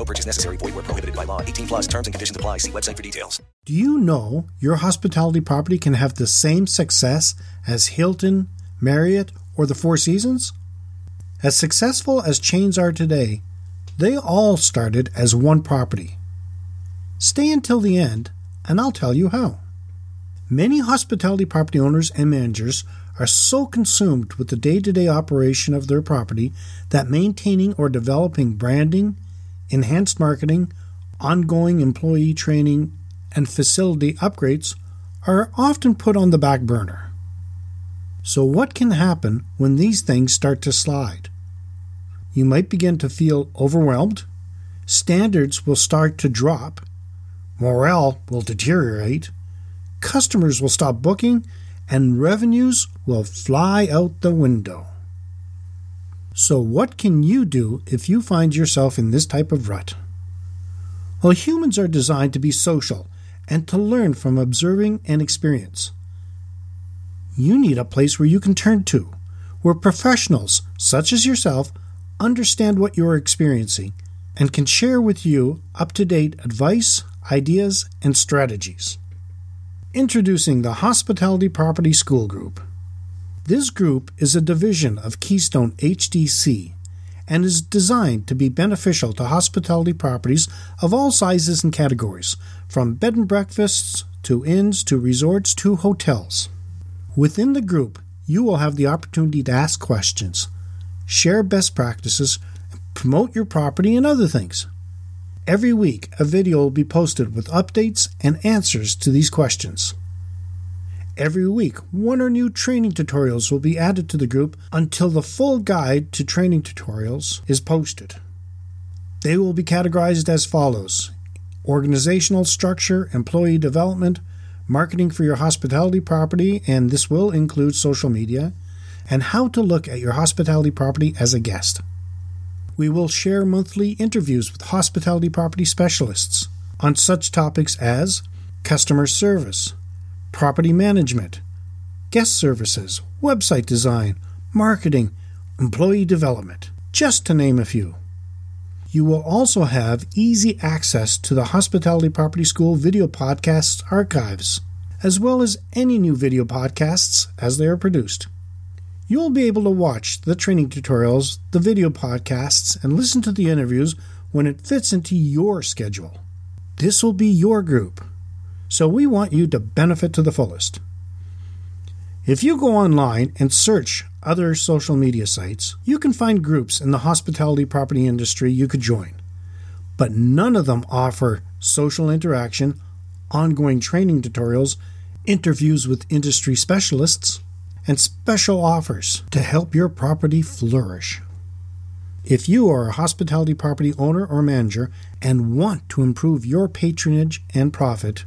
No purchase necessary. Void where prohibited by law. 18 plus terms and conditions apply. See website for details. Do you know your hospitality property can have the same success as Hilton, Marriott, or the Four Seasons? As successful as chains are today, they all started as one property. Stay until the end, and I'll tell you how. Many hospitality property owners and managers are so consumed with the day to day operation of their property that maintaining or developing branding, enhanced marketing, ongoing employee training, and facility upgrades are often put on the back burner. So, what can happen when these things start to slide? You might begin to feel overwhelmed, standards will start to drop, morale will deteriorate, customers will stop booking, and revenues will fly out the window. So, what can you do if you find yourself in this type of rut? Well, humans are designed to be social and to learn from observing and experience. You need a place where you can turn to, where professionals, such as yourself, understand what you are experiencing and can share with you up to date advice, ideas, and strategies. Introducing the Hospitality Property School Group. This group is a division of Keystone HDC and is designed to be beneficial to hospitality properties of all sizes and categories, from bed and breakfasts to inns to resorts to hotels. Within the group, you will have the opportunity to ask questions, share best practices, promote your property, and other things. Every week, a video will be posted with updates and answers to these questions. Every week, one or new training tutorials will be added to the group until the full guide to training tutorials is posted. They will be categorized as follows organizational structure, employee development, marketing for your hospitality property, and this will include social media, and how to look at your hospitality property as a guest. We will share monthly interviews with hospitality property specialists on such topics as customer service, property management, guest services, website design, marketing, employee development, just to name a few. You will also have easy access to the Hospitality Property School video podcasts archives, as well as any new video podcasts as they are produced. You will be able to watch the training tutorials, the video podcasts, and listen to the interviews when it fits into your schedule. This will be your group, so we want you to benefit to the fullest. If you go online and search other social media sites, you can find groups in the hospitality property industry you could join. But none of them offer social interaction, ongoing training tutorials, interviews with industry specialists, and special offers to help your property flourish. If you are a hospitality property owner or manager and want to improve your patronage and profit,